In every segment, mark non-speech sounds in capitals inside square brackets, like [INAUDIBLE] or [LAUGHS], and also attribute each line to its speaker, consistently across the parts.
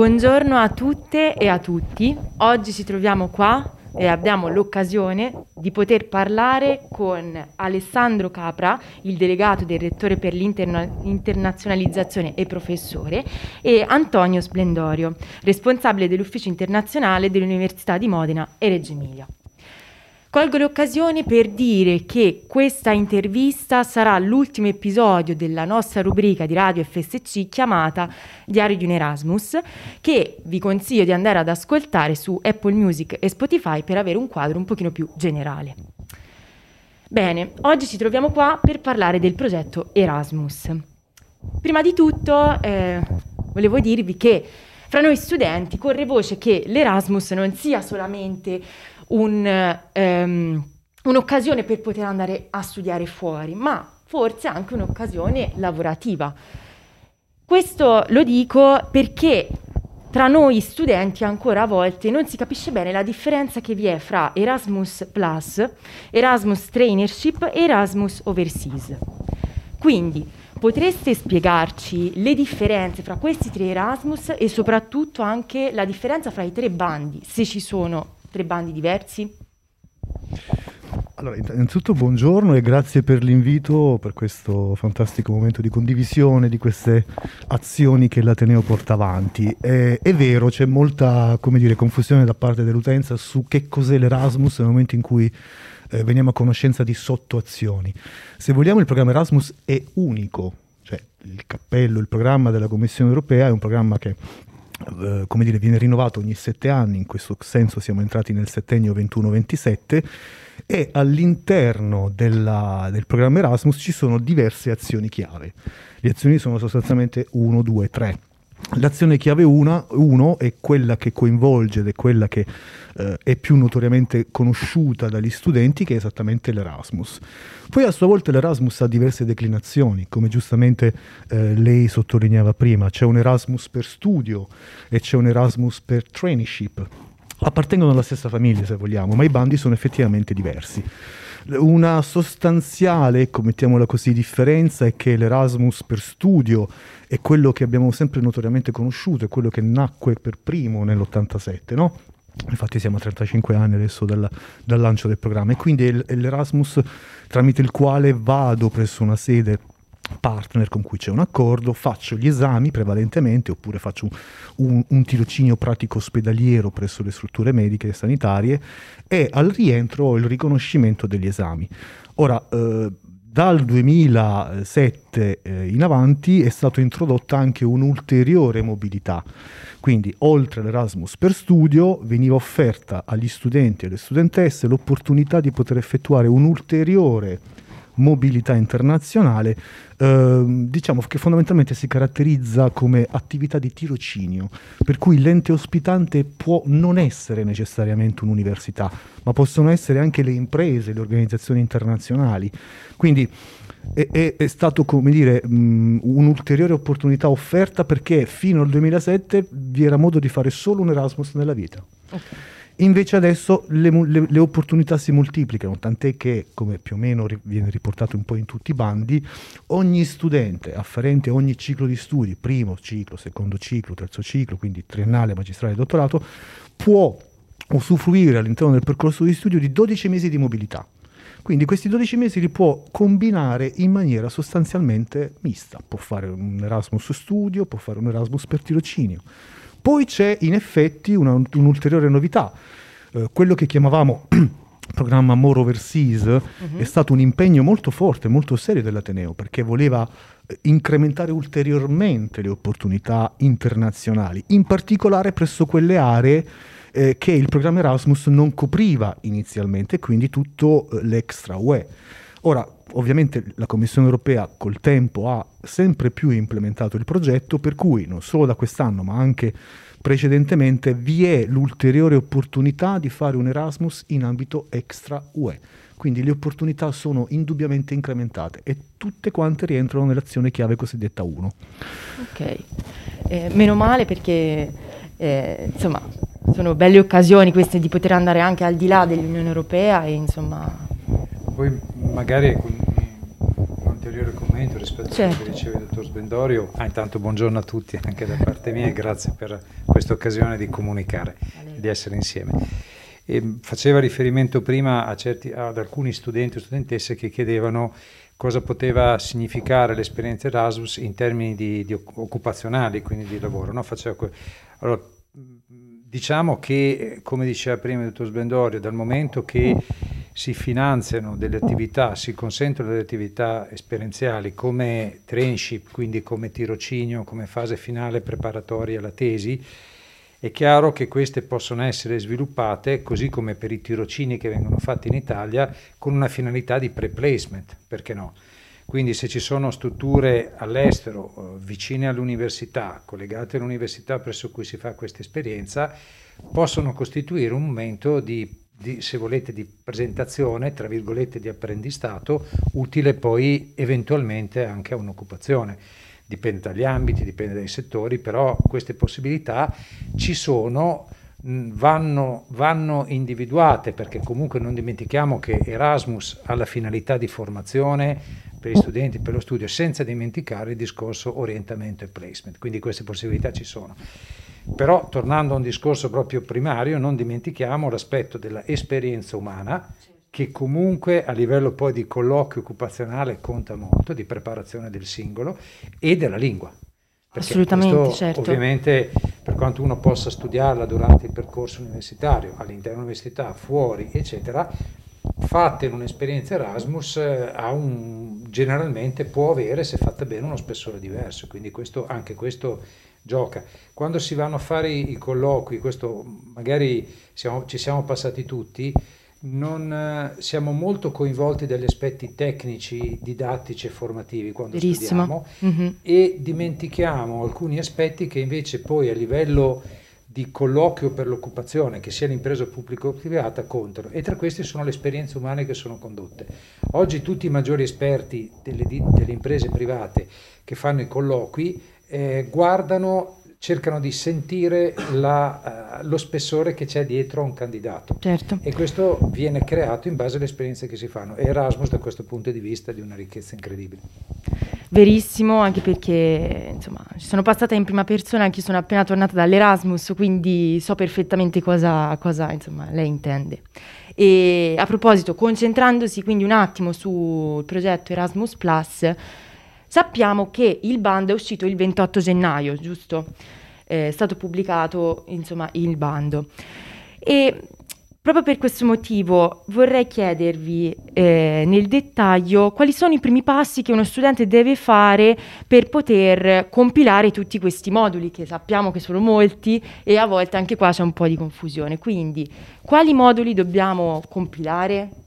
Speaker 1: Buongiorno a tutte e a tutti. Oggi ci troviamo qua e abbiamo l'occasione di poter parlare con Alessandro Capra, il delegato del rettore per l'internazionalizzazione e professore, e Antonio Splendorio, responsabile dell'ufficio internazionale dell'Università di Modena e Reggio Emilia. Colgo l'occasione per dire che questa intervista sarà l'ultimo episodio della nostra rubrica di Radio FSC chiamata Diario di un Erasmus, che vi consiglio di andare ad ascoltare su Apple Music e Spotify per avere un quadro un pochino più generale. Bene, oggi ci troviamo qua per parlare del progetto Erasmus. Prima di tutto eh, volevo dirvi che fra noi studenti corre voce che l'Erasmus non sia solamente un, um, un'occasione per poter andare a studiare fuori, ma forse anche un'occasione lavorativa. Questo lo dico perché tra noi studenti ancora a volte non si capisce bene la differenza che vi è fra Erasmus Plus, Erasmus Trainership e Erasmus Overseas. Quindi potreste spiegarci le differenze fra questi tre Erasmus e soprattutto anche la differenza fra i tre bandi, se ci sono tre bandi diversi?
Speaker 2: Allora, innanzitutto buongiorno e grazie per l'invito, per questo fantastico momento di condivisione di queste azioni che l'Ateneo porta avanti. È, è vero, c'è molta dire, confusione da parte dell'utenza su che cos'è l'Erasmus nel momento in cui eh, veniamo a conoscenza di sottoazioni. Se vogliamo il programma Erasmus è unico, cioè il cappello, il programma della Commissione europea è un programma che eh, come dire, viene rinnovato ogni sette anni, in questo senso siamo entrati nel settennio 21-27 e all'interno della, del programma Erasmus ci sono diverse azioni chiave. Le azioni sono sostanzialmente 1, 2, 3 L'azione chiave 1 è quella che coinvolge ed è quella che eh, è più notoriamente conosciuta dagli studenti, che è esattamente l'Erasmus. Poi a sua volta l'Erasmus ha diverse declinazioni, come giustamente eh, lei sottolineava prima, c'è un Erasmus per studio e c'è un Erasmus per traineeship. Appartengono alla stessa famiglia se vogliamo, ma i bandi sono effettivamente diversi. Una sostanziale, ecco, mettiamola così, differenza è che l'Erasmus per studio è quello che abbiamo sempre notoriamente conosciuto, è quello che nacque per primo nell'87, no? Infatti siamo a 35 anni adesso dal, dal lancio del programma e quindi è l'Erasmus tramite il quale vado presso una sede partner con cui c'è un accordo, faccio gli esami prevalentemente oppure faccio un, un, tirocinio pratico ospedaliero presso le strutture mediche e sanitarie e al rientro ho il riconoscimento degli esami. Ora, eh, dal 2007 eh, in avanti è stata introdotta anche un'ulteriore mobilità. Quindi, oltre all'Erasmus per studio, veniva offerta agli studenti e alle studentesse l'opportunità di poter effettuare un'ulteriore mobilità internazionale, eh, diciamo che fondamentalmente si caratterizza come attività di tirocinio, per cui l'ente ospitante può non essere necessariamente un'università, ma possono essere anche le imprese, le organizzazioni internazionali. Quindi è, è, è stato come dire mh, un'ulteriore opportunità offerta perché fino al 2007 vi era modo di fare solo un Erasmus nella vita. Okay. Invece adesso le, le, le, opportunità si moltiplicano, tant'è che, come più o meno ri, viene riportato un po' in tutti i bandi, ogni studente afferente a ogni ciclo di studi, primo ciclo, secondo ciclo, terzo ciclo, quindi triennale, magistrale dottorato, può usufruire all'interno del percorso di studio di 12 mesi di mobilità. Quindi questi 12 mesi li può combinare in maniera sostanzialmente mista. Può fare un Erasmus studio, può fare un Erasmus per tirocinio poi c'è in effetti una, un'ulteriore novità, eh, quello che chiamavamo [CLEARS THROAT] programma More Overseas uh-huh. è stato un impegno molto forte, molto serio dell'Ateneo, perché voleva eh, incrementare ulteriormente le opportunità internazionali, in particolare presso quelle aree eh, che il programma Erasmus non copriva inizialmente, quindi tutto eh, l'extra UE. Ora, ovviamente la Commissione europea col tempo ha sempre più implementato il progetto, per cui non solo da quest'anno, ma anche precedentemente vi è l'ulteriore opportunità di fare un Erasmus in ambito extra UE. Quindi le opportunità sono indubbiamente incrementate e tutte quante rientrano nell'azione chiave cosiddetta 1.
Speaker 1: Ok, eh, meno male perché eh, insomma sono belle occasioni queste di poter andare anche al di là dell'Unione Europea e insomma
Speaker 3: poi magari non ulteriore commento rispetto certo. a quello che diceva il dottor Sbendorio. Ah, intanto buongiorno a tutti anche da parte mia e grazie per questa occasione di comunicare e di essere insieme. E faceva riferimento prima certi, ad alcuni studenti o studentesse che chiedevano cosa poteva significare l'esperienza Erasmus in termini di, di occupazionali, quindi di lavoro. No? Allora, diciamo che, come diceva prima il dottor Sbendorio, dal momento che si finanziano delle attività, si consentono delle attività esperienziali come trainship, quindi come tirocinio, come fase finale preparatoria alla tesi, è chiaro che queste possono essere sviluppate, così come per i tirocini che vengono fatti in Italia, con una finalità di pre-placement, perché no? Quindi se ci sono strutture all'estero, eh, vicine all'università, collegate all'università presso cui si fa questa esperienza, possono costituire un momento di di, se volete, di presentazione, tra virgolette, di apprendistato, utile poi eventualmente anche a un'occupazione. Dipende dagli ambiti, dipende dai settori, però queste possibilità ci sono, vanno, vanno individuate, perché comunque non dimentichiamo che Erasmus ha la finalità di formazione per gli studenti, per lo studio, senza dimenticare il discorso orientamento e placement, quindi queste possibilità ci sono. Però tornando a un discorso proprio primario, non dimentichiamo l'aspetto dell'esperienza umana, che comunque a livello poi di colloquio occupazionale conta molto, di preparazione del singolo e della lingua.
Speaker 1: Perché Assolutamente,
Speaker 3: questo,
Speaker 1: certo.
Speaker 3: Ovviamente, per quanto uno possa studiarla durante il percorso universitario, all'interno dell'università, fuori, eccetera, fatta in un'esperienza Erasmus eh, un, generalmente può avere, se fatta bene, uno spessore diverso. Quindi questo, anche questo gioca. Quando si vanno a fare i, colloqui, questo magari siamo, ci siamo passati tutti, non eh, siamo molto coinvolti dagli aspetti tecnici, didattici e formativi quando Verissimo. studiamo mm-hmm. e dimentichiamo alcuni aspetti che invece poi a livello di colloquio per l'occupazione, che sia l'impresa pubblica o privata, contano. E tra questi sono le esperienze umane che sono condotte. Oggi tutti i maggiori esperti delle, delle imprese private che fanno i colloqui eh, guardano, cercano di sentire la, uh, lo spessore che c'è dietro a un candidato.
Speaker 1: Certo.
Speaker 3: E questo viene creato in base alle esperienze che si fanno. E Erasmus da questo punto di vista è di una ricchezza incredibile.
Speaker 1: Verissimo, anche perché insomma, ci sono passata in prima persona, anche io sono appena tornata dall'Erasmus, quindi so perfettamente cosa, cosa insomma, lei intende. E a proposito, concentrandosi quindi un attimo sul progetto Erasmus Plus, Sappiamo che il bando è uscito il 28 gennaio, giusto? È stato pubblicato, insomma, il bando. E proprio per questo motivo vorrei chiedervi eh, nel dettaglio quali sono i primi passi che uno studente deve fare per poter compilare tutti questi moduli, che sappiamo che sono molti e a volte anche qua c'è un po' di confusione. Quindi, quali moduli dobbiamo compilare?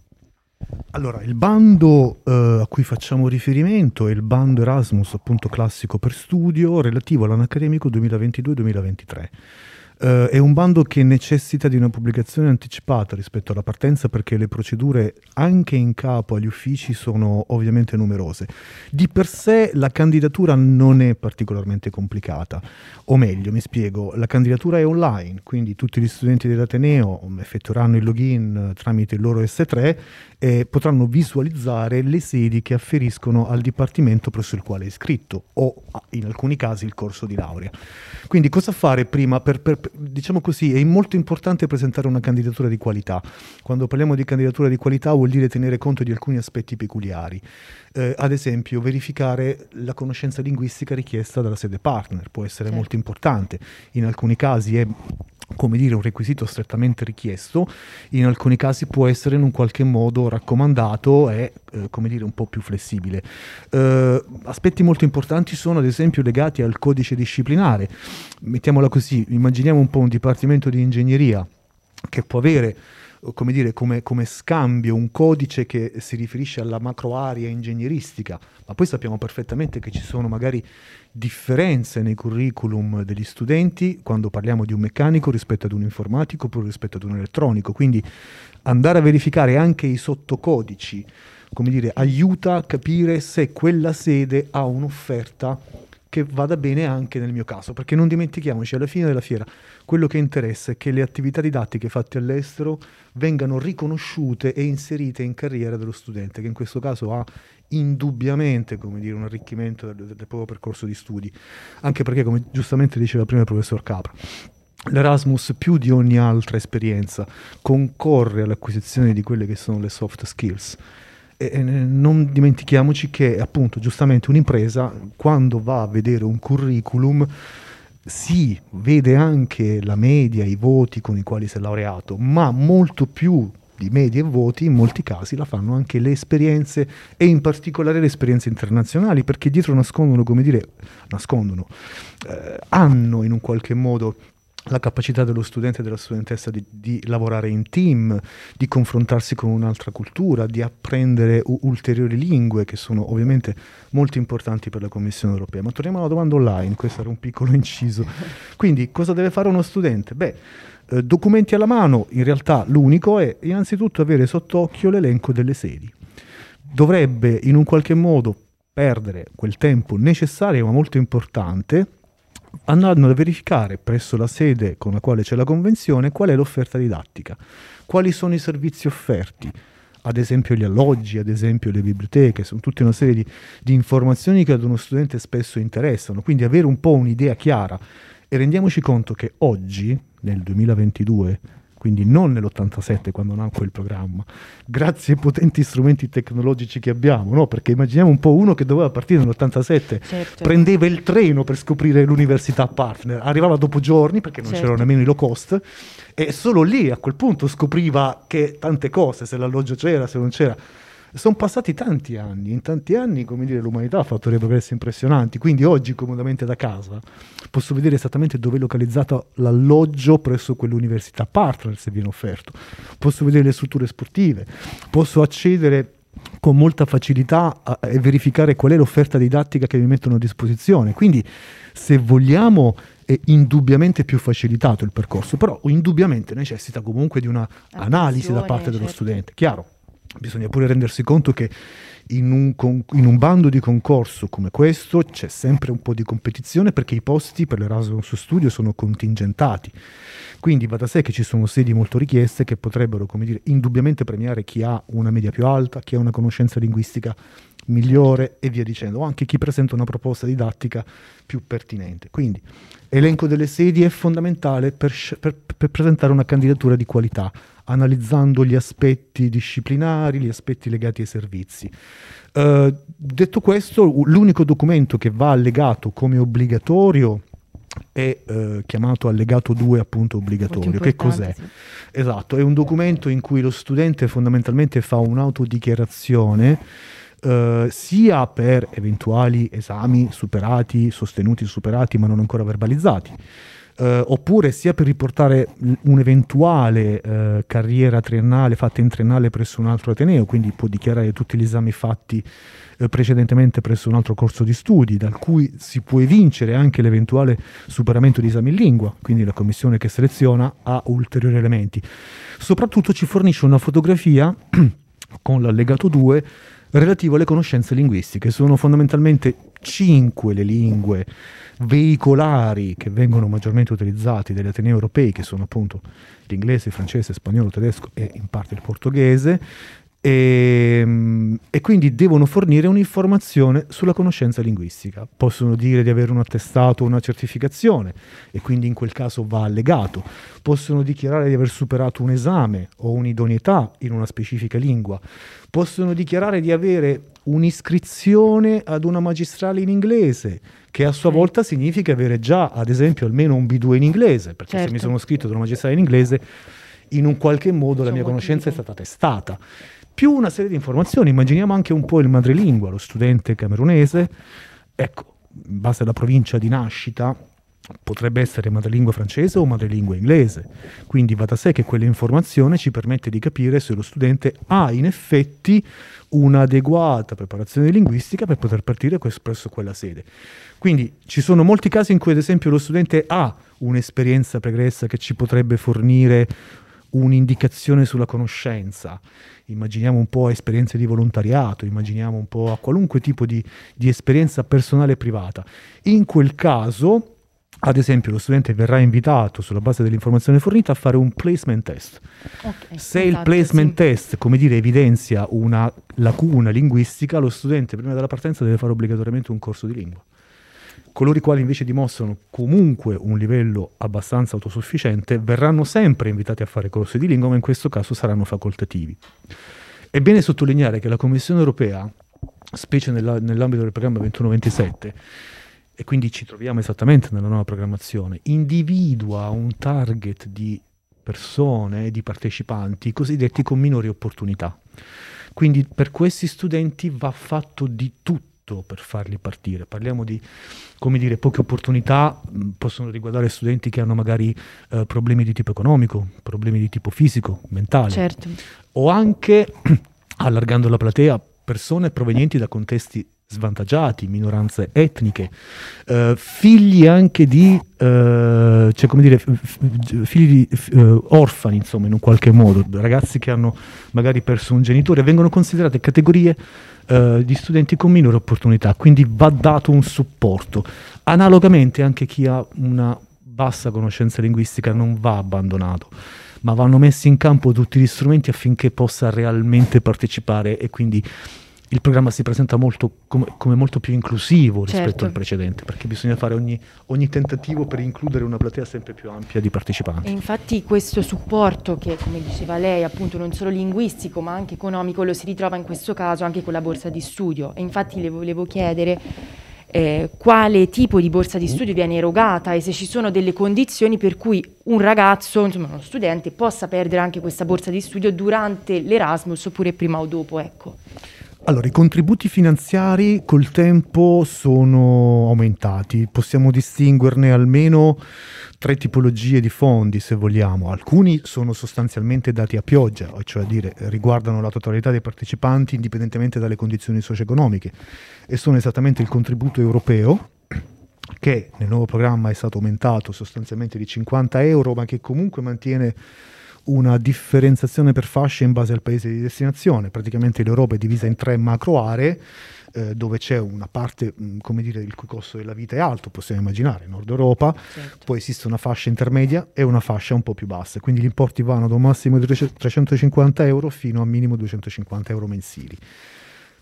Speaker 2: Allora, il bando eh, a cui facciamo riferimento è il bando Erasmus, appunto classico per studio, relativo all'anno accademico 2022-2023. Uh, è un bando che necessita di una pubblicazione anticipata rispetto alla partenza perché le procedure anche in capo agli uffici sono ovviamente numerose. Di per sé la candidatura non è particolarmente complicata, o meglio, mi spiego, la candidatura è online, quindi tutti gli studenti dell'Ateneo effettueranno il login tramite il loro S3 e potranno visualizzare le sedi che afferiscono al dipartimento presso il quale è iscritto o in alcuni casi il corso di laurea. Quindi cosa fare prima per, per diciamo così, è molto importante presentare una candidatura di qualità. Quando parliamo di candidatura di qualità vuol dire tenere conto di alcuni aspetti peculiari. Eh, ad esempio, verificare la conoscenza linguistica richiesta dalla sede partner può essere certo. molto importante. In alcuni casi è come dire, un requisito strettamente richiesto, in alcuni casi può essere in un qualche modo raccomandato e, eh, come dire, un po' più flessibile. Eh, aspetti molto importanti sono, ad esempio, legati al codice disciplinare. Mettiamola così, immaginiamo un po' un dipartimento di ingegneria che può avere come, dire, come, come scambio un codice che si riferisce alla macro area ingegneristica, ma poi sappiamo perfettamente che ci sono magari differenze nei curriculum degli studenti quando parliamo di un meccanico rispetto ad un informatico oppure rispetto ad un elettronico. Quindi andare a verificare anche i sottocodici, come dire, aiuta a capire se quella sede ha un'offerta che vada bene anche nel mio caso, perché non dimentichiamoci, alla fine della fiera, quello che interessa è che le attività didattiche fatte all'estero vengano riconosciute e inserite in carriera dello studente, che in questo caso ha indubbiamente dire, un arricchimento del, del proprio percorso di studi, anche perché, come giustamente diceva prima il professor Capra, L'Erasmus più di ogni altra esperienza concorre all'acquisizione di quelle che sono le soft skills. E, e non dimentichiamoci che appunto giustamente un'impresa quando va a vedere un curriculum si vede anche la media, i voti con i quali si è laureato, ma molto più di media e voti in molti casi la fanno anche le esperienze e in particolare le esperienze internazionali perché dietro nascondono, come dire, nascondono, eh, hanno in un qualche modo la capacità dello studente e della studentessa di, di, lavorare in team, di confrontarsi con un'altra cultura, di apprendere u- ulteriori lingue che sono ovviamente molto importanti per la Commissione europea. Ma torniamo alla domanda online, questo era un piccolo inciso. [LAUGHS] Quindi cosa deve fare uno studente? Beh, eh, documenti alla mano, in realtà l'unico è innanzitutto avere sott'occhio l'elenco delle sedi. Dovrebbe in un qualche modo perdere quel tempo necessario ma molto importante andando a verificare presso la sede con la quale c'è la convenzione qual è l'offerta didattica, quali sono i servizi offerti, ad esempio gli alloggi, ad esempio le biblioteche, sono tutta una serie di, di informazioni che ad uno studente spesso interessano, quindi avere un po' un'idea chiara. E rendiamoci conto che oggi, nel 2022, quindi non nell'87 quando nacque il programma, grazie ai potenti strumenti tecnologici che abbiamo, no? perché immaginiamo un po' uno che doveva partire nell'87, certo. prendeva il treno per scoprire l'università partner, arrivava dopo giorni perché non certo. c'erano nemmeno i low cost e solo lì a quel punto scopriva che tante cose, se l'alloggio c'era, se non c'era sono passati tanti anni, in tanti anni come dire, l'umanità ha fatto dei progressi impressionanti, quindi oggi comodamente da casa posso vedere esattamente dove è localizzato l'alloggio presso quell'università partner se viene offerto, posso vedere le strutture sportive, posso accedere con molta facilità a verificare qual è l'offerta didattica che mi mettono a disposizione. Quindi se vogliamo è indubbiamente più facilitato il percorso, però indubbiamente necessita comunque di un'analisi da parte dello certo. studente. Chiaro, bisogna pure rendersi conto che in un, con, in un, bando di concorso come questo c'è sempre un po' di competizione perché i posti per l'Erasmus Studio sono contingentati. Quindi va da sé che ci sono sedi molto richieste che potrebbero, come dire, indubbiamente premiare chi ha una media più alta, chi ha una conoscenza linguistica migliore e via dicendo, o anche chi presenta una proposta didattica più pertinente. Quindi elenco delle sedi è fondamentale per, per, per presentare una candidatura di qualità analizzando gli aspetti disciplinari, gli aspetti legati ai servizi. Uh, detto questo, l'unico documento che va allegato come obbligatorio è uh, chiamato allegato 2 appunto obbligatorio. Che cos'è? Sì. Esatto, è un documento in cui lo studente fondamentalmente fa un'autodichiarazione Uh, sia per eventuali esami superati, sostenuti, superati, ma non ancora verbalizzati, eh, oppure sia per riportare un'eventuale eh, carriera triennale fatta in triennale presso un altro Ateneo, quindi può dichiarare tutti gli esami fatti eh, precedentemente presso un altro corso di studi, dal cui si può evincere anche l'eventuale superamento di esami in lingua, quindi la commissione che seleziona ha ulteriori elementi. Soprattutto ci fornisce una fotografia [CLEARS THROAT] con l'allegato 2 relativo alle conoscenze linguistiche. Sono fondamentalmente cinque le lingue veicolari che vengono maggiormente utilizzati dagli atenei europei, che sono appunto l'inglese, il francese, il spagnolo, il tedesco e in parte il portoghese, e, ehm, e, quindi devono fornire un'informazione sulla conoscenza linguistica. Possono dire di avere un attestato o una certificazione e quindi in quel caso va allegato. Possono dichiarare di aver superato un esame o un'idoneità in una specifica lingua. Possono dichiarare di avere un'iscrizione ad una magistrale in inglese, che a sua volta significa avere già, ad esempio, almeno un B2 in inglese, perché certo. se mi certo. sono iscritto ad una magistrale in inglese, in un qualche modo la mia conoscenza è stata testata più una serie di informazioni. Immaginiamo anche un po' il madrelingua, lo studente camerunese, ecco, in base alla provincia di nascita, potrebbe essere madrelingua francese o madrelingua inglese. Quindi va da sé che quell'informazione ci permette di capire se lo studente ha in effetti un'adeguata preparazione linguistica per poter partire presso quella sede. Quindi ci sono molti casi in cui ad esempio lo studente ha un'esperienza pregressa che ci potrebbe fornire un'indicazione sulla conoscenza, immaginiamo un po' a esperienze di volontariato, immaginiamo un po' a qualunque tipo di, di esperienza personale e privata. In quel caso ad esempio, lo studente verrà invitato sulla base dell'informazione fornita a fare un placement test. Okay, Se esatto, il placement sì. test, come dire, evidenzia una lacuna linguistica, lo studente prima della partenza deve fare obbligatoriamente un corso di lingua. Coloro i quali invece dimostrano comunque un livello abbastanza autosufficiente verranno sempre invitati a fare corsi di lingua, ma in questo caso saranno facoltativi. È bene sottolineare che la Commissione europea, specie nella, nell'ambito del programma 2127, e quindi ci troviamo esattamente nella nuova programmazione, individua un target di persone, di partecipanti cosiddetti con minori opportunità. Quindi per questi studenti va fatto di tutto per farli partire. Parliamo di, come dire, poche opportunità, possono riguardare studenti che hanno magari eh, problemi di tipo economico, problemi di tipo fisico, mentale.
Speaker 1: Certo.
Speaker 2: O anche, [CLEARS THROAT] allargando la platea, persone provenienti da contesti svantaggiati, minoranze etniche, eh, figli anche di, eh, cioè come dire, figli di eh, orfani, insomma, in un qualche modo, ragazzi che hanno magari perso un genitore, vengono considerate categorie eh, di studenti con minore opportunità, quindi va dato un supporto. Analogamente anche chi ha una bassa conoscenza linguistica non va abbandonato ma vanno messi in campo tutti gli strumenti affinché possa realmente partecipare e quindi il programma si presenta molto, come, come, molto più inclusivo rispetto certo. al precedente, perché bisogna fare ogni, ogni, tentativo per includere una platea sempre più ampia di partecipanti.
Speaker 1: E infatti questo supporto che, come diceva lei, appunto non solo linguistico ma anche economico, lo si ritrova in questo caso anche con la borsa di studio. E infatti le volevo chiedere eh, quale tipo di borsa di studio viene erogata e se ci sono delle condizioni per cui un ragazzo, insomma uno studente, possa perdere anche questa borsa di studio durante l'Erasmus oppure prima o dopo. Ecco.
Speaker 2: Allora, i contributi finanziari col tempo sono aumentati, possiamo distinguerne almeno tre tipologie di fondi, se vogliamo. Alcuni sono sostanzialmente dati a pioggia, cioè dire riguardano la totalità dei partecipanti indipendentemente dalle condizioni socio-economiche e sono esattamente il contributo europeo che nel nuovo programma è stato aumentato sostanzialmente di 50 euro, ma che comunque mantiene una differenziazione per fasce in base al paese di destinazione. Praticamente l'Europa è divisa in tre macro aree eh, dove c'è una parte, mh, come dire, il cui costo della vita è alto, possiamo immaginare, Nord Europa, certo. poi esiste una fascia intermedia e una fascia un po' più bassa, quindi gli importi vanno da un massimo di 350 euro fino a minimo 250 euro mensili.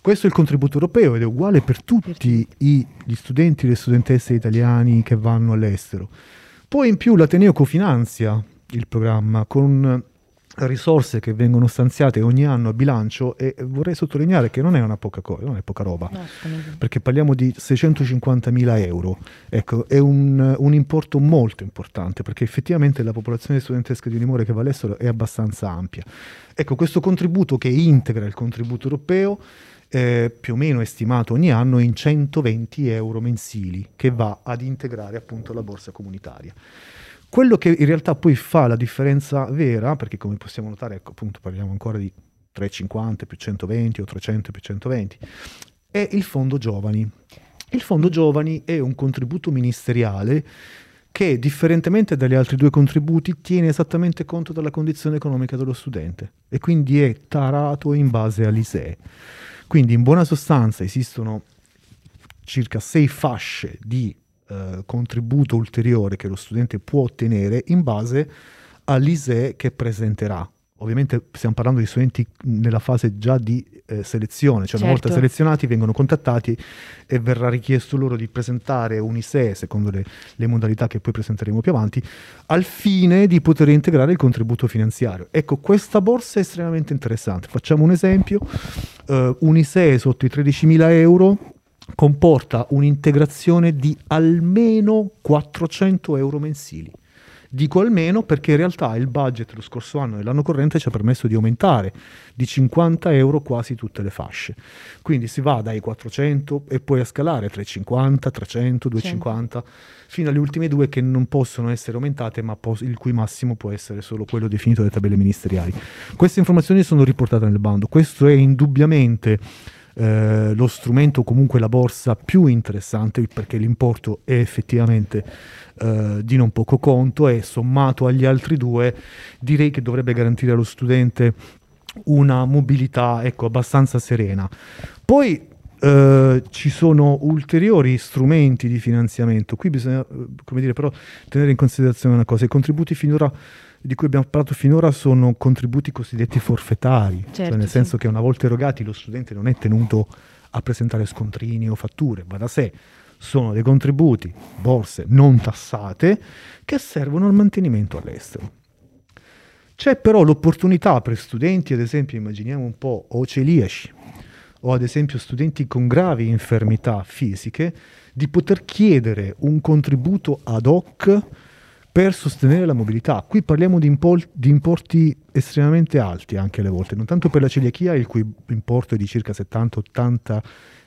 Speaker 2: Questo è il contributo europeo ed è uguale per tutti i, gli studenti e le studentesse italiani che vanno all'estero. Poi in più l'Ateneo cofinanzia il programma con risorse che vengono stanziate ogni anno a bilancio e vorrei sottolineare che non è una poca cosa, non è poca roba, no, perché parliamo di 650.000 euro, ecco, è un, un, importo molto importante perché effettivamente la popolazione studentesca di Unimore che va all'estero è abbastanza ampia. Ecco, questo contributo che integra il contributo europeo eh, più o meno è stimato ogni anno in 120 euro mensili che va ad integrare appunto la borsa comunitaria. Quello che in realtà poi fa la differenza vera, perché come possiamo notare, ecco appunto parliamo ancora di 350 più 120 o 300 più 120, è il fondo giovani. Il fondo giovani è un contributo ministeriale che, differentemente dagli altri due contributi, tiene esattamente conto della condizione economica dello studente e quindi è tarato in base all'ISEE. Quindi in buona sostanza esistono circa sei fasce di eh, contributo ulteriore che lo studente può ottenere in base all'ISE che presenterà. Ovviamente stiamo parlando di studenti nella fase già di eh, selezione, cioè certo. una volta certo. selezionati vengono contattati e verrà richiesto loro di presentare un ISE secondo le, le, modalità che poi presenteremo più avanti, al fine di poter integrare il contributo finanziario. Ecco, questa borsa è estremamente interessante. Facciamo un esempio, uh, un ISE sotto i 13.000 euro comporta un'integrazione di almeno 400 euro mensili. Dico almeno perché in realtà il budget lo scorso anno e l'anno corrente ci ha permesso di aumentare di 50 euro quasi tutte le fasce. Quindi si va dai 400 e poi a scalare 350, 300, 250, sì. fino alle ultime due che non possono essere aumentate, ma pos- il cui massimo può essere solo quello definito dalle tabelle ministeriali. Queste informazioni sono riportate nel bando. Questo è indubbiamente eh, lo strumento, comunque la borsa più interessante perché l'importo è effettivamente eh, di non poco conto e sommato agli altri due direi che dovrebbe garantire allo studente una mobilità ecco, abbastanza serena. Poi Uh, ci sono ulteriori strumenti di finanziamento. Qui bisogna, come dire, però tenere in considerazione una cosa: i contributi finora, di cui abbiamo parlato finora sono contributi cosiddetti forfettari, certo, cioè nel certo, senso che una volta erogati lo studente non è tenuto a presentare scontrini o fatture, va da sé. Sono dei contributi, borse non tassate, che servono al mantenimento all'estero. C'è però l'opportunità per studenti, ad esempio, immaginiamo un po' o celiaci, o ad esempio studenti con gravi infermità fisiche, di poter chiedere un contributo ad hoc per sostenere la mobilità. Qui parliamo di, impol- di, importi estremamente alti anche alle volte, non tanto per la celiachia, il cui importo è di circa 70-80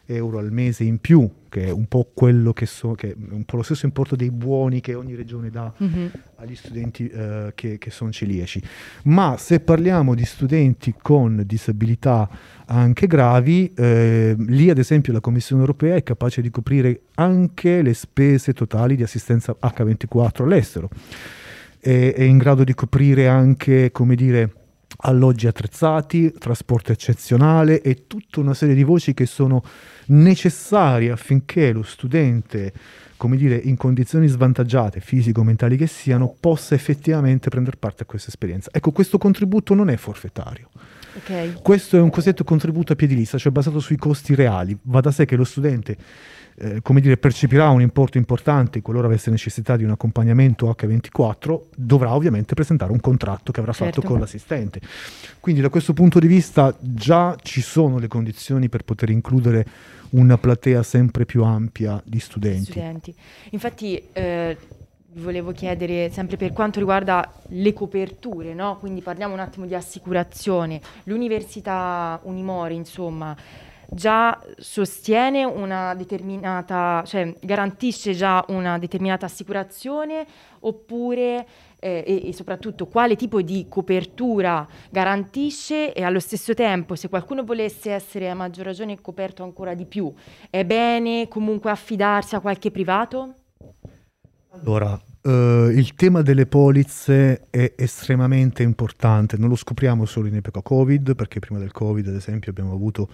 Speaker 2: euro al mese in più, che è un po' quello che, so, che è un po' lo stesso importo dei buoni che ogni regione dà mm-hmm. agli studenti eh, che, che sono celiaci. Ma se parliamo di studenti con disabilità anche gravi, eh, lì ad esempio la Commissione europea è capace di coprire anche le spese totali di assistenza H24 all'estero. È, è in grado di coprire anche, come dire, alloggi attrezzati, trasporto eccezionale e tutta una serie di voci che sono necessarie affinché lo studente, come dire, in condizioni svantaggiate, fisico-mentali che siano, possa effettivamente prendere parte a questa esperienza. Ecco, questo contributo non è forfettario. Okay. Questo è un cosiddetto contributo a piedi lista, cioè basato sui costi reali. Va da sé che lo studente eh, come dire, percepirà un importo importante qualora avesse necessità di un accompagnamento H24, dovrà ovviamente presentare un contratto che avrà certo. fatto con l'assistente. Quindi da questo punto di vista già ci sono le condizioni per poter includere una platea sempre più ampia di studenti.
Speaker 1: studenti. Infatti eh, volevo chiedere sempre per quanto riguarda le coperture, no? quindi parliamo un attimo di assicurazione. L'Università Unimori, insomma, già sostiene una determinata, cioè garantisce già una determinata assicurazione oppure eh, e, e, soprattutto quale tipo di copertura garantisce e allo stesso tempo se qualcuno volesse essere a maggior ragione coperto ancora di più, è bene comunque affidarsi a qualche privato?
Speaker 2: Allora, Uh, il tema delle polizze è estremamente importante, non lo scopriamo solo in epoca Covid, perché prima del Covid, ad esempio, abbiamo avuto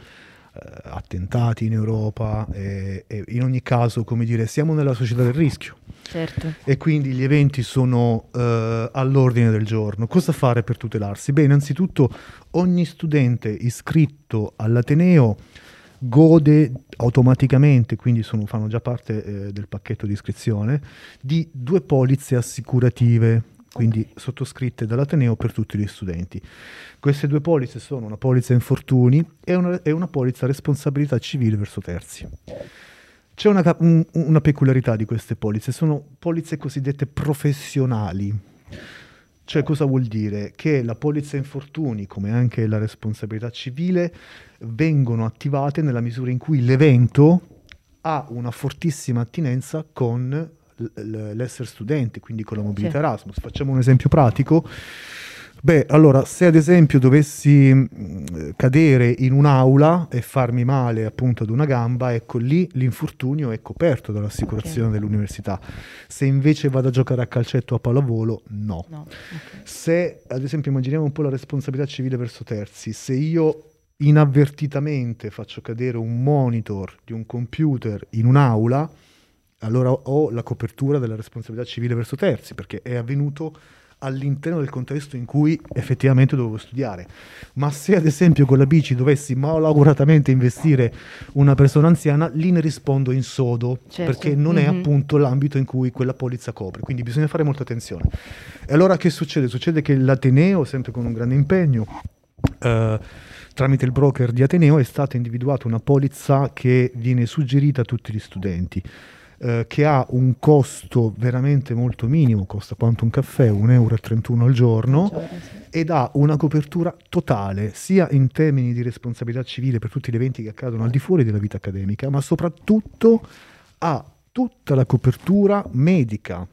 Speaker 2: attentati in Europa e, e, in ogni caso, come dire, siamo nella società del rischio.
Speaker 1: Certo.
Speaker 2: E quindi gli eventi sono uh, all'ordine del giorno. Cosa fare per tutelarsi? Beh, innanzitutto ogni studente iscritto all'Ateneo gode automaticamente, quindi sono, fanno già parte eh, del pacchetto di iscrizione, di due polizze assicurative, quindi okay. sottoscritte dall'Ateneo per tutti gli studenti. Queste due polizze sono una polizza infortuni e una, e una polizza responsabilità civile verso terzi. C'è una, un, una peculiarità di queste polizze, sono polizze cosiddette professionali. Cioè cosa vuol dire? Che la polizza infortuni, come anche la responsabilità civile, vengono attivate nella misura in cui l'evento ha una fortissima attinenza con l'essere studente, quindi con la mobilità sì. Erasmus. Facciamo un esempio pratico. Beh, allora, se ad esempio dovessi cadere in un'aula e farmi male appunto ad una gamba, ecco lì l'infortunio è coperto dall'assicurazione okay. dell'università. Se invece vado a giocare a calcetto o a pallavolo, no. no. Okay. Se ad esempio immaginiamo un po' la responsabilità civile verso terzi, se io inavvertitamente faccio cadere un monitor di un computer in un'aula, allora ho la copertura della responsabilità civile verso terzi, perché è avvenuto all'interno del contesto in cui effettivamente dovevo studiare. Ma se ad esempio con la bici dovessi malauguratamente investire una persona anziana, lì ne rispondo in sodo, certo. perché non mm-hmm. è appunto l'ambito in cui quella polizza copre, quindi bisogna fare molta attenzione. E allora che succede? Succede che l'Ateneo, sempre con un grande impegno, eh, tramite il broker di Ateneo è stata individuata una polizza che viene suggerita a tutti gli studenti. Eh, che ha un costo veramente molto minimo, costa quanto un caffè, 1,31 euro al giorno, ed ha una copertura totale, sia in termini di responsabilità civile per tutti gli eventi che accadono al di fuori della vita accademica, ma soprattutto ha tutta la copertura medica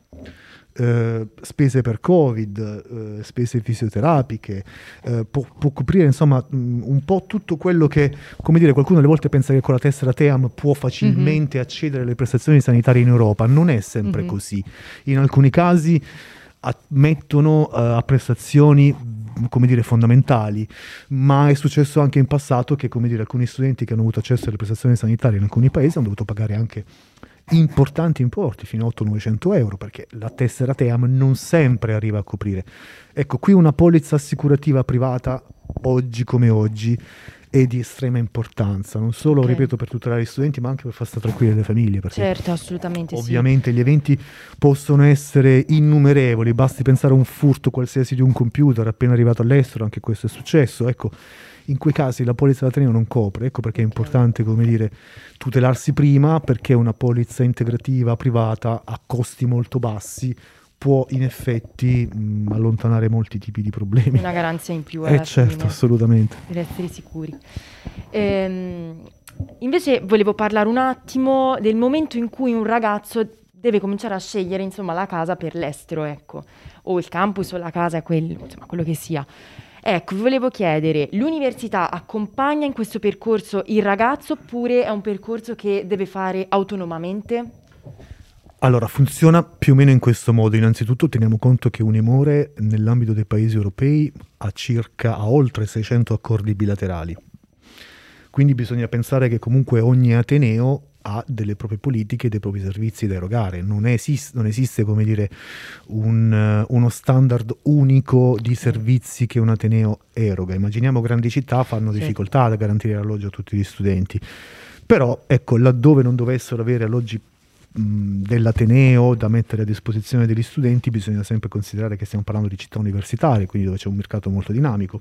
Speaker 2: eh, spese per Covid, eh, spese fisioterapiche, eh, può, può, coprire insomma mh, un po' tutto quello che, come dire, qualcuno alle volte pensa che con la tessera TEAM può facilmente mm-hmm. accedere alle prestazioni sanitarie in Europa, non è sempre mm-hmm. così. In alcuni casi mettono uh, a prestazioni come dire, fondamentali, ma è successo anche in passato che, come dire, alcuni studenti che hanno avuto accesso alle prestazioni sanitarie in alcuni paesi hanno dovuto pagare anche importanti importi, fino a 800-900 euro, perché la tessera TEAM non sempre arriva a coprire. Ecco, qui una polizza assicurativa privata, oggi come oggi, è di estrema importanza, non solo, okay. ripeto, per tutelare gli studenti, ma anche per far stare tranquille le famiglie.
Speaker 1: Certo, assolutamente
Speaker 2: Ovviamente
Speaker 1: sì.
Speaker 2: gli eventi possono essere innumerevoli, basti pensare a un furto qualsiasi di un computer appena arrivato all'estero, anche questo è successo, ecco, in quei casi la polizza d'Ateneo non copre, ecco perché è importante, come dire, tutelarsi prima, perché una polizza integrativa privata a costi molto bassi può in effetti mh, allontanare molti tipi di problemi.
Speaker 1: Una garanzia in più.
Speaker 2: Eh certo, fine, assolutamente.
Speaker 1: Per essere sicuri. Ehm, invece volevo parlare un attimo del momento in cui un ragazzo deve cominciare a scegliere insomma, la casa per l'estero, ecco, o il campus o la casa, quel, insomma, quello che sia. Ecco, volevo chiedere, l'università accompagna in questo percorso il ragazzo oppure è un percorso che deve fare autonomamente?
Speaker 2: Allora, funziona più o meno in questo modo. Innanzitutto teniamo conto che Unemore nell'ambito dei paesi europei ha circa a oltre 600 accordi bilaterali. Quindi bisogna pensare che comunque ogni Ateneo ha delle proprie politiche, dei propri servizi da erogare. Non, esiste, non esiste come dire, un, uno standard unico di servizi che un Ateneo eroga. Immaginiamo grandi città fanno sì. difficoltà a garantire l'alloggio a tutti gli studenti. Però, ecco, laddove non dovessero avere alloggi dell'Ateneo da mettere a disposizione degli studenti, bisogna sempre considerare che stiamo parlando di città universitarie, quindi dove c'è un mercato molto dinamico.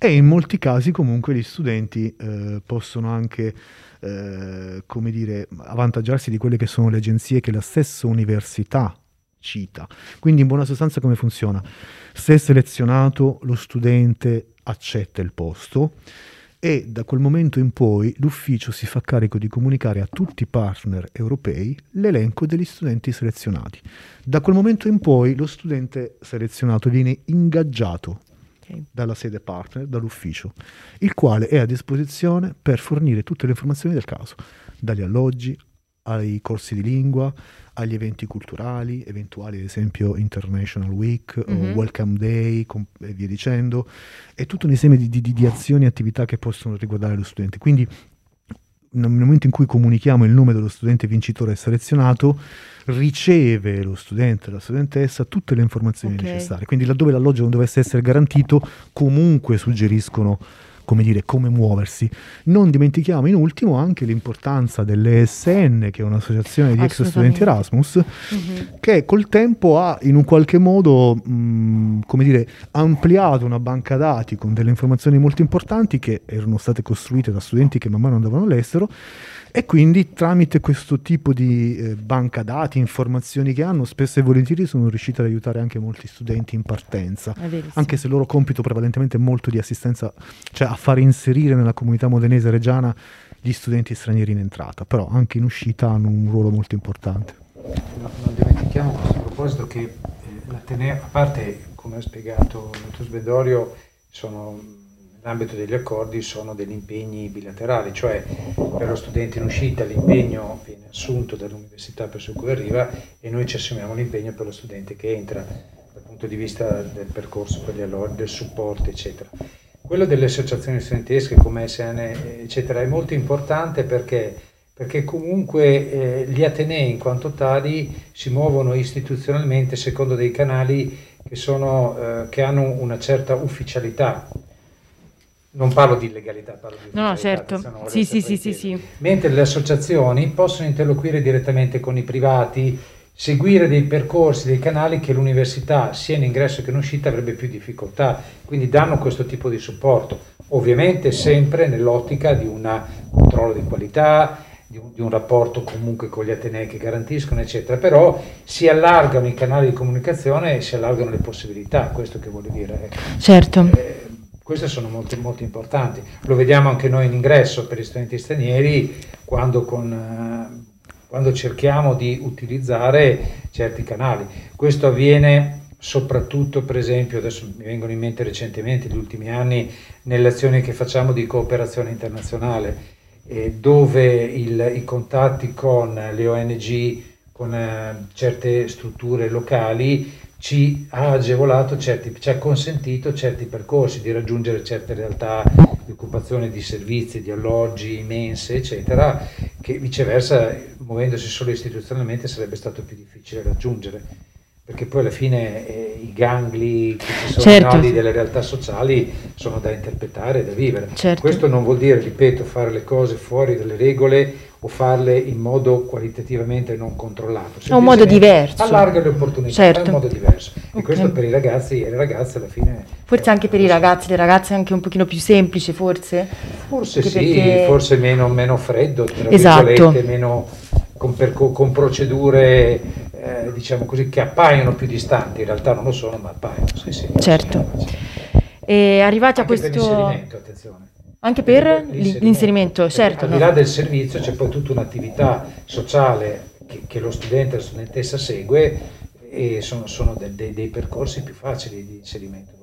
Speaker 2: E in molti casi comunque gli studenti eh, possono anche eh, come dire, avvantaggiarsi di quelle che sono le agenzie che la stessa università cita. Quindi in buona sostanza come funziona? Se selezionato lo studente accetta il posto, e da quel momento in poi l'ufficio si fa carico di comunicare a tutti i partner europei l'elenco degli studenti selezionati. Da quel momento in poi lo studente selezionato viene ingaggiato okay. dalla sede partner, dall'ufficio, il quale è a disposizione per fornire tutte le informazioni del caso, dagli alloggi ai corsi di lingua, agli eventi culturali, eventuali ad esempio International Week mm-hmm. o Welcome Day com- e via dicendo, e tutto un insieme di, di, di azioni e attività che possono riguardare lo studente. Quindi nel momento in cui comunichiamo il nome dello studente vincitore selezionato, riceve lo studente, la studentessa, tutte le informazioni okay. necessarie. Quindi laddove l'alloggio non dovesse essere garantito, comunque suggeriscono come dire, come muoversi. Non dimentichiamo in ultimo anche l'importanza dell'ESN, che è un'associazione di ex studenti Erasmus, mm-hmm. che col tempo ha in un qualche modo, mh, come dire, ampliato una banca dati con delle informazioni molto importanti che erano state costruite da studenti che man mano andavano all'estero e quindi tramite questo tipo di eh, banca dati, informazioni che hanno, spesso e volentieri sono riusciti ad aiutare anche molti studenti in partenza, anche se il loro compito prevalentemente è molto di assistenza, cioè a fare inserire nella comunità modenese reggiana gli studenti stranieri in entrata, però anche in uscita hanno un ruolo molto importante.
Speaker 3: No, non dimentichiamo a questo proposito che eh, l'Ateneo, a parte come ha spiegato il dottor Sbedorio, sono nell'ambito degli accordi sono degli impegni bilaterali, cioè per lo studente in uscita l'impegno viene assunto dall'università per cui arriva e noi ci assumiamo l'impegno per lo studente che entra dal punto di vista del percorso per gli alloggi, del supporto, eccetera. Quello delle associazioni studentesche come SN, eccetera, è molto importante perché, perché comunque eh, gli Atenei in quanto tali si muovono istituzionalmente secondo dei canali che, sono, eh, che hanno una certa ufficialità non parlo di illegalità, parlo di
Speaker 1: No, certo. Sì, sì, sì, sì, sì.
Speaker 3: Mentre le associazioni possono interloquire direttamente con i privati, seguire dei percorsi, dei canali che l'università, sia in ingresso che in uscita, avrebbe più difficoltà. Quindi danno questo tipo di supporto. Ovviamente sempre nell'ottica di un controllo di qualità, di un, di un, rapporto comunque con gli atenei che garantiscono, eccetera. Però si allargano i canali di comunicazione e si allargano le possibilità, questo che voglio dire.
Speaker 1: Ecco. Certo.
Speaker 3: Eh, queste sono molto, molto importanti. Lo vediamo anche noi in ingresso per gli studenti stranieri, quando con, eh, quando cerchiamo di utilizzare certi canali. Questo avviene soprattutto per esempio, adesso mi vengono in mente recentemente, negli ultimi anni, nelle azioni che facciamo di cooperazione internazionale, eh, dove il, i contatti con le ONG, con eh, certe strutture locali, ci ha agevolato, certi, ci ha consentito certi percorsi di raggiungere certe realtà di occupazione di servizi, di alloggi, mense, eccetera, che viceversa, muovendosi solo istituzionalmente, sarebbe stato più difficile raggiungere perché poi alla fine eh, i gangli che ci sono certo. delle realtà sociali sono da interpretare e da vivere. Certo. Questo non vuol dire, ripeto, fare le cose fuori dalle regole o farle in modo qualitativamente non controllato.
Speaker 1: È un modo diverso.
Speaker 3: Allarga le opportunità, certo. è un modo diverso. Okay. E questo per i ragazzi e le ragazze alla fine...
Speaker 1: Forse anche per i ragazzi, le ragazze è anche un pochino più semplice, forse?
Speaker 3: Forse anche sì, perché... forse meno, meno freddo, tra esatto. meno con, perco- con procedure eh, diciamo così, che appaiono più distanti, in realtà non lo sono, ma appaiono. Sì, sì,
Speaker 1: certo. E arrivati
Speaker 3: Anche
Speaker 1: a questo...
Speaker 3: Per attenzione.
Speaker 1: Anche per l'inserimento, certo.
Speaker 3: Al di là del servizio c'è poi tutta un'attività sociale che, che lo studente e la studentessa segue e sono, sono de, de, dei percorsi più facili di inserimento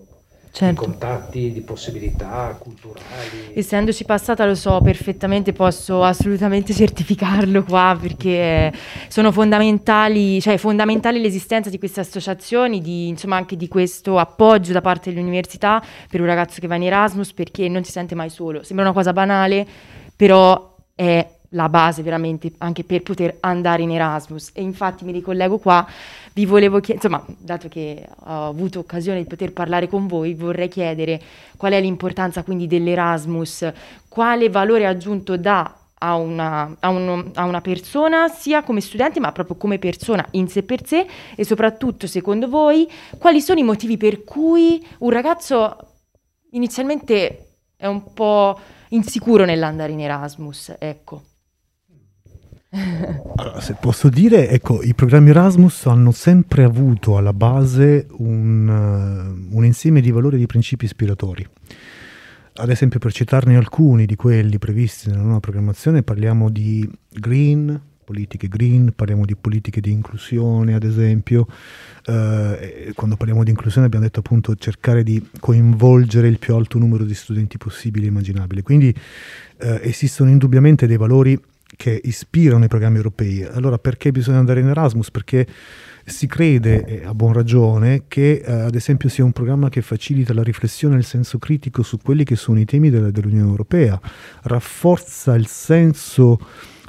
Speaker 3: certo. di contatti, di possibilità culturali.
Speaker 1: Essendoci passata lo so perfettamente, posso assolutamente certificarlo qua perché sono fondamentali, cioè fondamentale l'esistenza di queste associazioni, di, insomma anche di questo appoggio da parte dell'università per un ragazzo che va in Erasmus perché non si sente mai solo. Sembra una cosa banale, però è la base veramente anche per poter andare in Erasmus e infatti mi ricollego qua, vi volevo chiedere, insomma, dato che ho avuto occasione di poter parlare con voi, vorrei chiedere qual è l'importanza quindi dell'Erasmus, quale valore aggiunto dà a una, a, uno, a una, persona, sia come studente, ma proprio come persona in sé per sé, e soprattutto, secondo voi, quali sono i motivi per cui un ragazzo inizialmente è un po' insicuro nell'andare in Erasmus? Ecco.
Speaker 2: Allora, se posso dire, ecco, i programmi Erasmus hanno sempre avuto alla base un, uh, un insieme di valori e di principi ispiratori. Ad esempio, per citarne alcuni di quelli previsti nella nuova programmazione, parliamo di green, politiche green, parliamo di politiche di inclusione, ad esempio. Eh, quando parliamo di inclusione abbiamo detto appunto cercare di coinvolgere il più alto numero di studenti possibile e immaginabile. Quindi eh, esistono indubbiamente dei valori che ispirano i programmi europei. Allora perché bisogna andare in Erasmus? Perché si crede, a buon ragione, che eh, ad esempio sia un programma che facilita la riflessione e il senso critico su quelli che sono i temi della, dell'Unione Europea, rafforza il senso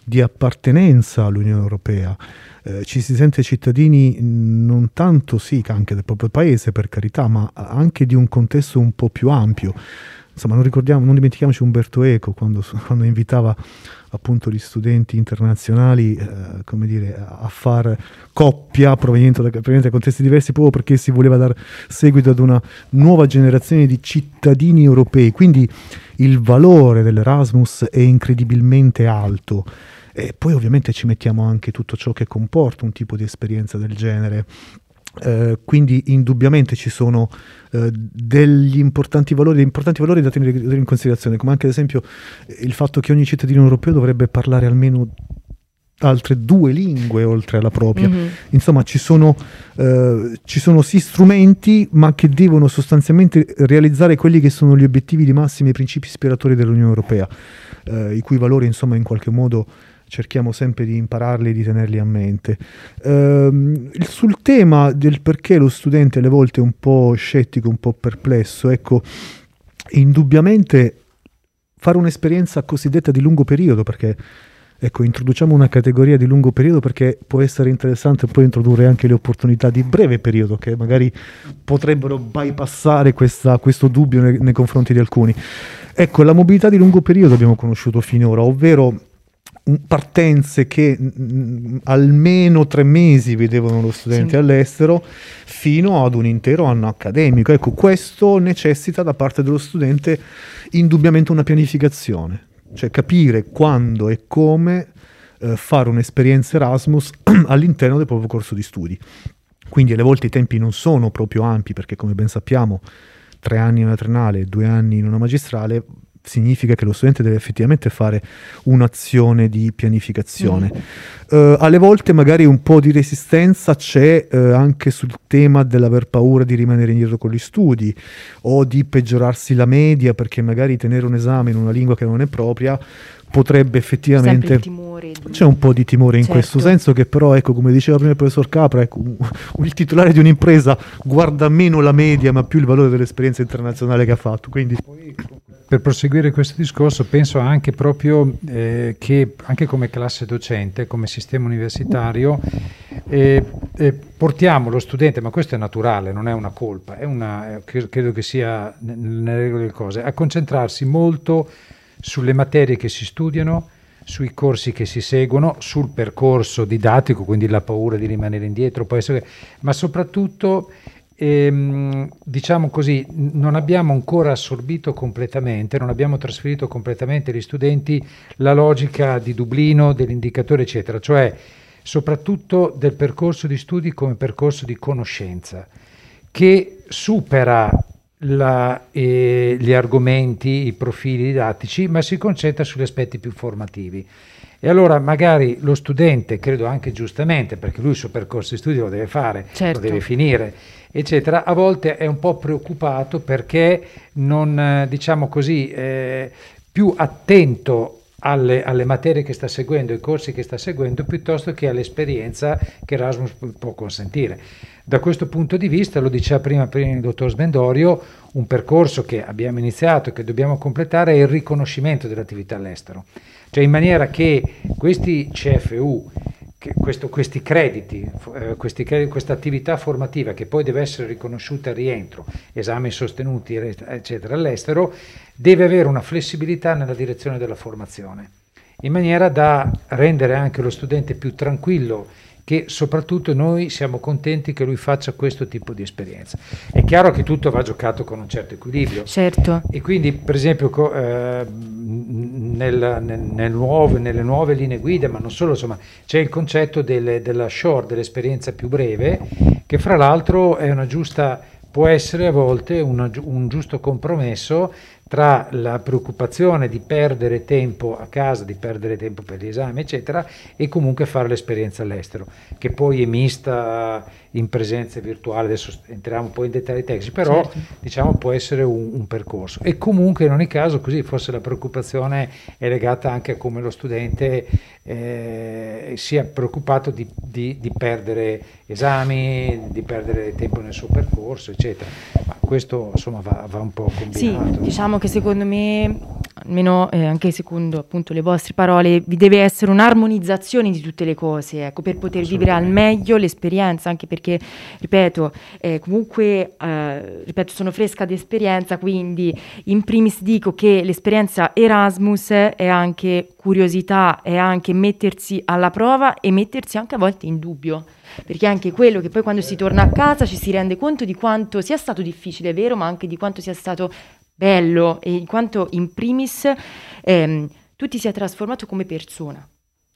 Speaker 2: di appartenenza all'Unione Europea. Eh, ci si sente cittadini non tanto sì anche del proprio paese per carità, ma anche di un contesto un po' più ampio. Insomma, non, non dimentichiamoci Umberto Eco quando, [LAUGHS] quando invitava appunto gli studenti internazionali eh, come dire, a far coppia proveniente da, proveniente da, contesti diversi proprio perché si voleva dar seguito ad una nuova generazione di cittadini europei. Quindi il valore dell'Erasmus è incredibilmente alto. E poi ovviamente ci mettiamo anche tutto ciò che comporta un tipo di esperienza del genere. Eh, quindi indubbiamente ci sono eh, degli importanti valori, importanti valori da tenere in considerazione, come anche ad esempio il fatto che ogni cittadino europeo dovrebbe parlare almeno altre due lingue oltre alla propria. Mm-hmm. Insomma, ci sono, eh, ci sono sì strumenti, ma che devono sostanzialmente realizzare quelli che sono gli obiettivi di massima e i principi ispiratori dell'Unione Europea, eh, i cui valori, insomma, in qualche modo cerchiamo sempre di impararli e di tenerli a mente. Ehm, sul tema del perché lo studente alle volte è un po' scettico, un po' perplesso, ecco, indubbiamente fare un'esperienza cosiddetta di lungo periodo, perché ecco, introduciamo una categoria di lungo periodo perché può essere interessante poi introdurre anche le opportunità di breve periodo che magari potrebbero bypassare questa, questo dubbio nei, nei confronti di alcuni. Ecco, la mobilità di lungo periodo abbiamo conosciuto finora, ovvero partenze che mh, almeno tre mesi vedevano lo studente sì. all'estero fino ad un intero anno accademico. Ecco, questo necessita da parte dello studente indubbiamente una pianificazione, cioè capire quando e come eh, fare un'esperienza Erasmus [CLEARS THROAT] all'interno del proprio corso di studi. Quindi alle volte i tempi non sono proprio ampi perché come ben sappiamo tre anni in una triennale, due anni in una magistrale significa che lo studente deve effettivamente fare un'azione di pianificazione. Mm. Uh, alle volte magari un po' di resistenza c'è uh, anche sul tema dell'aver paura di rimanere indietro con gli studi o di peggiorarsi la media perché magari tenere un esame in una lingua che non è propria potrebbe effettivamente di... c'è un po' di timore in certo. questo senso che però ecco come diceva prima il professor Capra ecco, [LAUGHS] il titolare di un'impresa guarda meno la media ma più il valore dell'esperienza internazionale che ha fatto quindi
Speaker 3: per proseguire questo discorso penso anche proprio eh, che anche come classe docente come sistema universitario eh, eh, portiamo lo studente ma questo è naturale non è una colpa è una, credo che sia nelle regole delle cose a concentrarsi molto sulle materie che si studiano, sui corsi che si seguono, sul percorso didattico, quindi la paura di rimanere indietro, essere, ma soprattutto, ehm, diciamo così, non abbiamo ancora assorbito completamente, non abbiamo trasferito completamente agli studenti la logica di Dublino, dell'indicatore, eccetera, cioè soprattutto del percorso di studi come percorso di conoscenza, che supera la, eh, gli argomenti, i profili didattici, ma si concentra sugli aspetti più formativi. E allora magari lo studente, credo anche giustamente, perché lui il suo percorso di studio lo deve fare, certo. lo deve finire, eccetera, a volte è un po' preoccupato perché non, eh, diciamo così, eh, più attento alle, alle, materie che sta seguendo, ai corsi che sta seguendo, piuttosto che all'esperienza che Erasmus può consentire. Da questo punto di vista, lo diceva prima, prima il dottor Sbendorio, un percorso che abbiamo iniziato e che dobbiamo completare è il riconoscimento dell'attività all'estero, cioè in maniera che questi CFU questo, questi crediti, eh, questa attività formativa che poi deve essere riconosciuta al rientro, esami sostenuti eccetera all'estero, deve avere una flessibilità nella direzione della formazione, in maniera da rendere anche lo studente più tranquillo che soprattutto noi siamo contenti che lui faccia questo tipo di esperienza. È chiaro che tutto va giocato con un certo equilibrio.
Speaker 1: Certo.
Speaker 3: E quindi, per esempio, eh, nel, nel, nel nuove, nelle nuove linee guida, ma non solo, insomma, c'è il concetto delle, della short, dell'esperienza più breve, che fra l'altro è una giusta, può essere a volte una, un giusto compromesso tra la preoccupazione di perdere tempo a casa, di perdere tempo per gli esami, eccetera, e comunque fare l'esperienza all'estero, che poi è mista in presenza virtuale, adesso entriamo poi in dettagli tecnici, però certo. diciamo può essere un, un, percorso. E comunque in ogni caso così forse la preoccupazione è legata anche a come lo studente eh, sia preoccupato di, di, di, perdere esami, di perdere tempo nel suo percorso, eccetera. Ma questo insomma va, va un po' combinato.
Speaker 1: Sì, diciamo che secondo me, almeno eh, anche secondo appunto le vostre parole, vi deve essere un'armonizzazione di tutte le cose, ecco, per poter vivere al meglio l'esperienza, anche perché, ripeto, eh, comunque, eh, ripeto, sono fresca di esperienza, quindi in primis dico che l'esperienza Erasmus è anche curiosità, è anche mettersi alla prova e mettersi anche a volte in dubbio perché anche quello che poi quando si torna a casa ci si rende conto di quanto sia stato difficile, è vero, ma anche di quanto sia stato bello e in quanto in primis ehm, tu ti sia trasformato come persona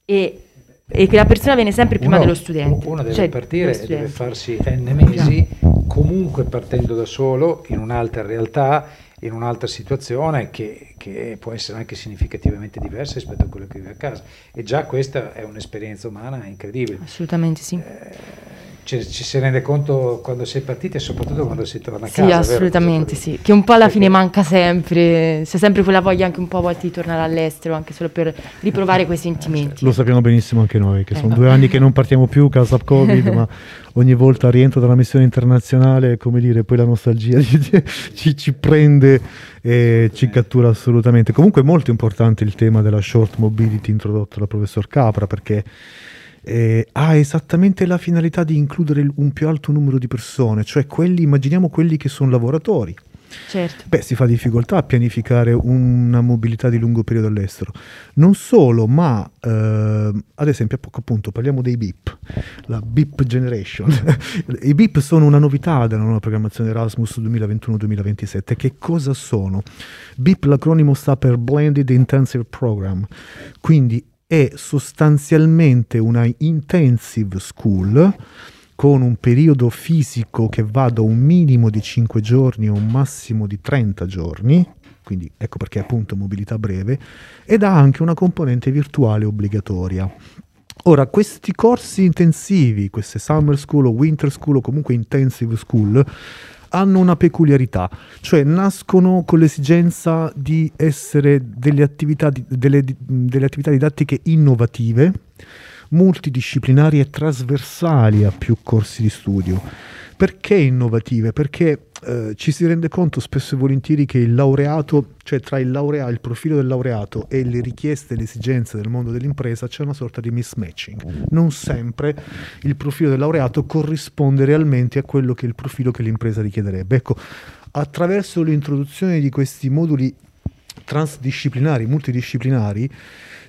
Speaker 1: e, e, che la persona viene sempre prima
Speaker 3: uno,
Speaker 1: dello studente.
Speaker 3: Uno deve cioè, partire e deve farsi n mesi, comunque partendo da solo, in un'altra realtà, in un'altra situazione che, che, può essere anche significativamente diversa rispetto a quello che vive a casa. E già questa è un'esperienza umana incredibile.
Speaker 1: Assolutamente sì. Eh,
Speaker 3: ci, ci, si rende conto quando si è partiti e soprattutto quando si torna a
Speaker 1: casa. Sì, assolutamente sì, che un po' alla fine manca sempre, c'è sempre quella voglia anche un po' a volte di tornare all'estero, anche solo per riprovare quei sentimenti.
Speaker 2: Lo sappiamo benissimo anche noi, che eh. sono due anni che non partiamo più causa Covid, ma [LAUGHS] ogni volta rientro dalla missione internazionale, come dire, poi la nostalgia ci, ci prende e ci cattura assolutamente. Comunque è molto importante il tema della short mobility introdotto dal professor Capra, perché eh, ha esattamente la finalità di includere un più alto numero di persone, cioè quelli, immaginiamo quelli che sono lavoratori.
Speaker 1: Certo.
Speaker 2: Beh, si fa difficoltà a pianificare una mobilità di lungo periodo all'estero. Non solo, ma eh, ad esempio, appunto, parliamo dei BIP, la BIP Generation. [LAUGHS] I BIP sono una novità della nuova programmazione Erasmus 2021-2027. Che cosa sono? BIP, l'acronimo sta per Blended Intensive Program, quindi è sostanzialmente una intensive school con un periodo fisico che va da un minimo di 5 giorni a un massimo di 30 giorni, quindi ecco perché appunto mobilità breve, ed ha anche una componente virtuale obbligatoria. Ora, questi corsi intensivi, queste summer school o winter school o comunque intensive school, hanno una peculiarità, cioè nascono con l'esigenza di essere delle attività, delle, delle attività didattiche innovative, multidisciplinari e trasversali a più corsi di studio. Perché innovative? Perché eh, ci si rende conto spesso e volentieri che il laureato, cioè tra il laureato, il profilo del laureato e le richieste e le esigenze del mondo dell'impresa c'è una sorta di mismatching. Non sempre il profilo del laureato corrisponde realmente a quello che è il profilo che l'impresa richiederebbe. Ecco, attraverso l'introduzione di questi moduli transdisciplinari, multidisciplinari,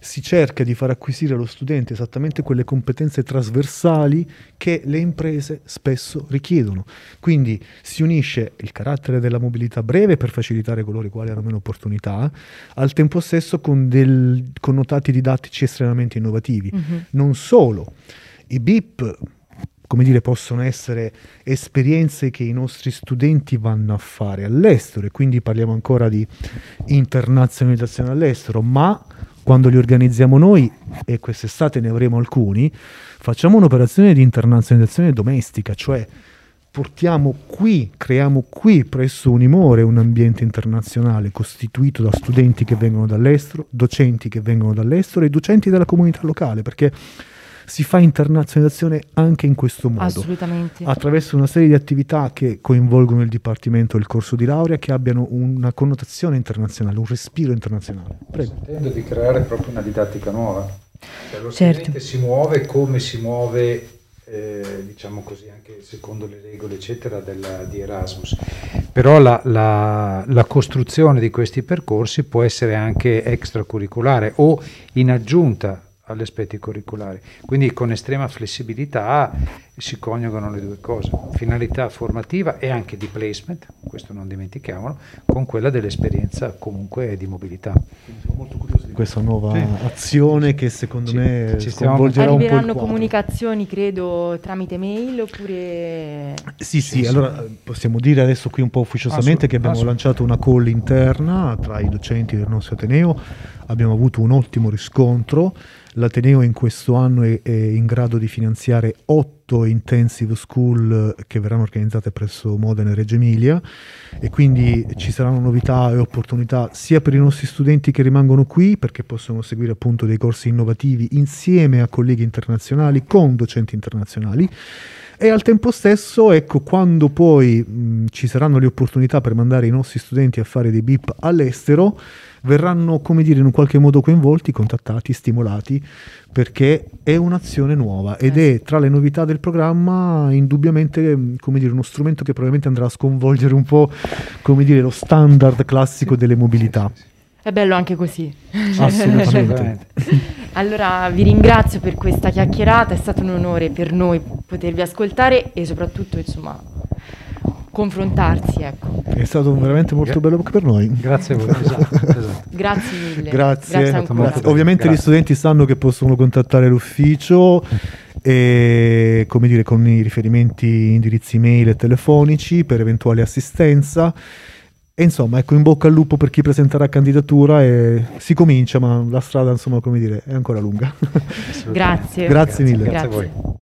Speaker 2: si cerca di far acquisire allo studente esattamente quelle competenze trasversali che le imprese spesso richiedono. Quindi si unisce il carattere della mobilità breve per facilitare coloro i quali hanno meno opportunità, al tempo stesso con dei connotati didattici estremamente innovativi. Mm-hmm. Non solo, i BIP come dire, possono essere esperienze che i nostri studenti vanno a fare all'estero e quindi parliamo ancora di internazionalizzazione all'estero, ma quando li organizziamo noi, e quest'estate ne avremo alcuni, facciamo un'operazione di internazionalizzazione domestica, cioè portiamo qui, creiamo qui presso Unimore un ambiente internazionale costituito da studenti che vengono dall'estero, docenti che vengono dall'estero e docenti della comunità locale, perché si fa internazionalizzazione anche in questo modo.
Speaker 1: Assolutamente.
Speaker 2: Attraverso una serie di attività che coinvolgono il Dipartimento e il corso di laurea che abbiano una connotazione internazionale, un respiro internazionale.
Speaker 3: Prego. Intendo di creare proprio una didattica nuova. Cioè, lo certo. si muove come si muove eh, diciamo così, anche secondo le regole eccetera della, di Erasmus. Però la, la, la, costruzione di questi percorsi può essere anche extracurriculare o in aggiunta agli aspetti curriculari. Quindi con estrema flessibilità si coniugano le due cose, finalità formativa e anche di placement, questo non dimentichiamolo, con quella dell'esperienza comunque di mobilità.
Speaker 2: Quindi sono molto curioso di questa nuova sì. azione che secondo ci, me ci sconvolgerà un po'
Speaker 1: Arriveranno comunicazioni, credo, tramite mail oppure...
Speaker 2: Sì, sì, sì allora possiamo dire adesso qui un po' ufficiosamente che abbiamo lanciato una call interna tra i docenti del nostro Ateneo, abbiamo avuto un ottimo riscontro, L'Ateneo in questo anno è, è, in grado di finanziare otto intensive school che verranno organizzate presso Modena e Reggio Emilia. E quindi ci saranno novità e opportunità sia per i nostri studenti che rimangono qui perché possono seguire appunto dei corsi innovativi insieme a colleghi internazionali con docenti internazionali. E al tempo stesso, ecco, quando poi mh, ci saranno le opportunità per mandare i nostri studenti a fare dei BIP all'estero, verranno, come dire, in un qualche modo coinvolti, contattati, stimolati, perché è un'azione nuova ed è tra le novità del programma indubbiamente, come dire, uno strumento che probabilmente andrà a sconvolgere un po', come dire, lo standard classico delle mobilità.
Speaker 1: È bello anche così.
Speaker 2: Assolutamente. [LAUGHS]
Speaker 1: allora vi ringrazio per questa chiacchierata, è stato un onore per noi potervi ascoltare e soprattutto, insomma, confrontarsi. Ecco.
Speaker 2: È stato veramente molto bello anche per noi.
Speaker 3: Grazie a voi. esatto, [LAUGHS] esatto.
Speaker 1: Grazie mille.
Speaker 2: Grazie. Grazie Grazie. Ovviamente Grazie. gli studenti sanno che possono contattare l'ufficio [LAUGHS] e, come dire, con i riferimenti indirizzi mail e telefonici per eventuale assistenza. E insomma, ecco, in bocca al lupo per chi presenterà candidatura e si comincia, ma la strada, insomma, come dire, è ancora lunga.
Speaker 1: Grazie. [LAUGHS]
Speaker 2: Grazie mille. Grazie
Speaker 3: a voi.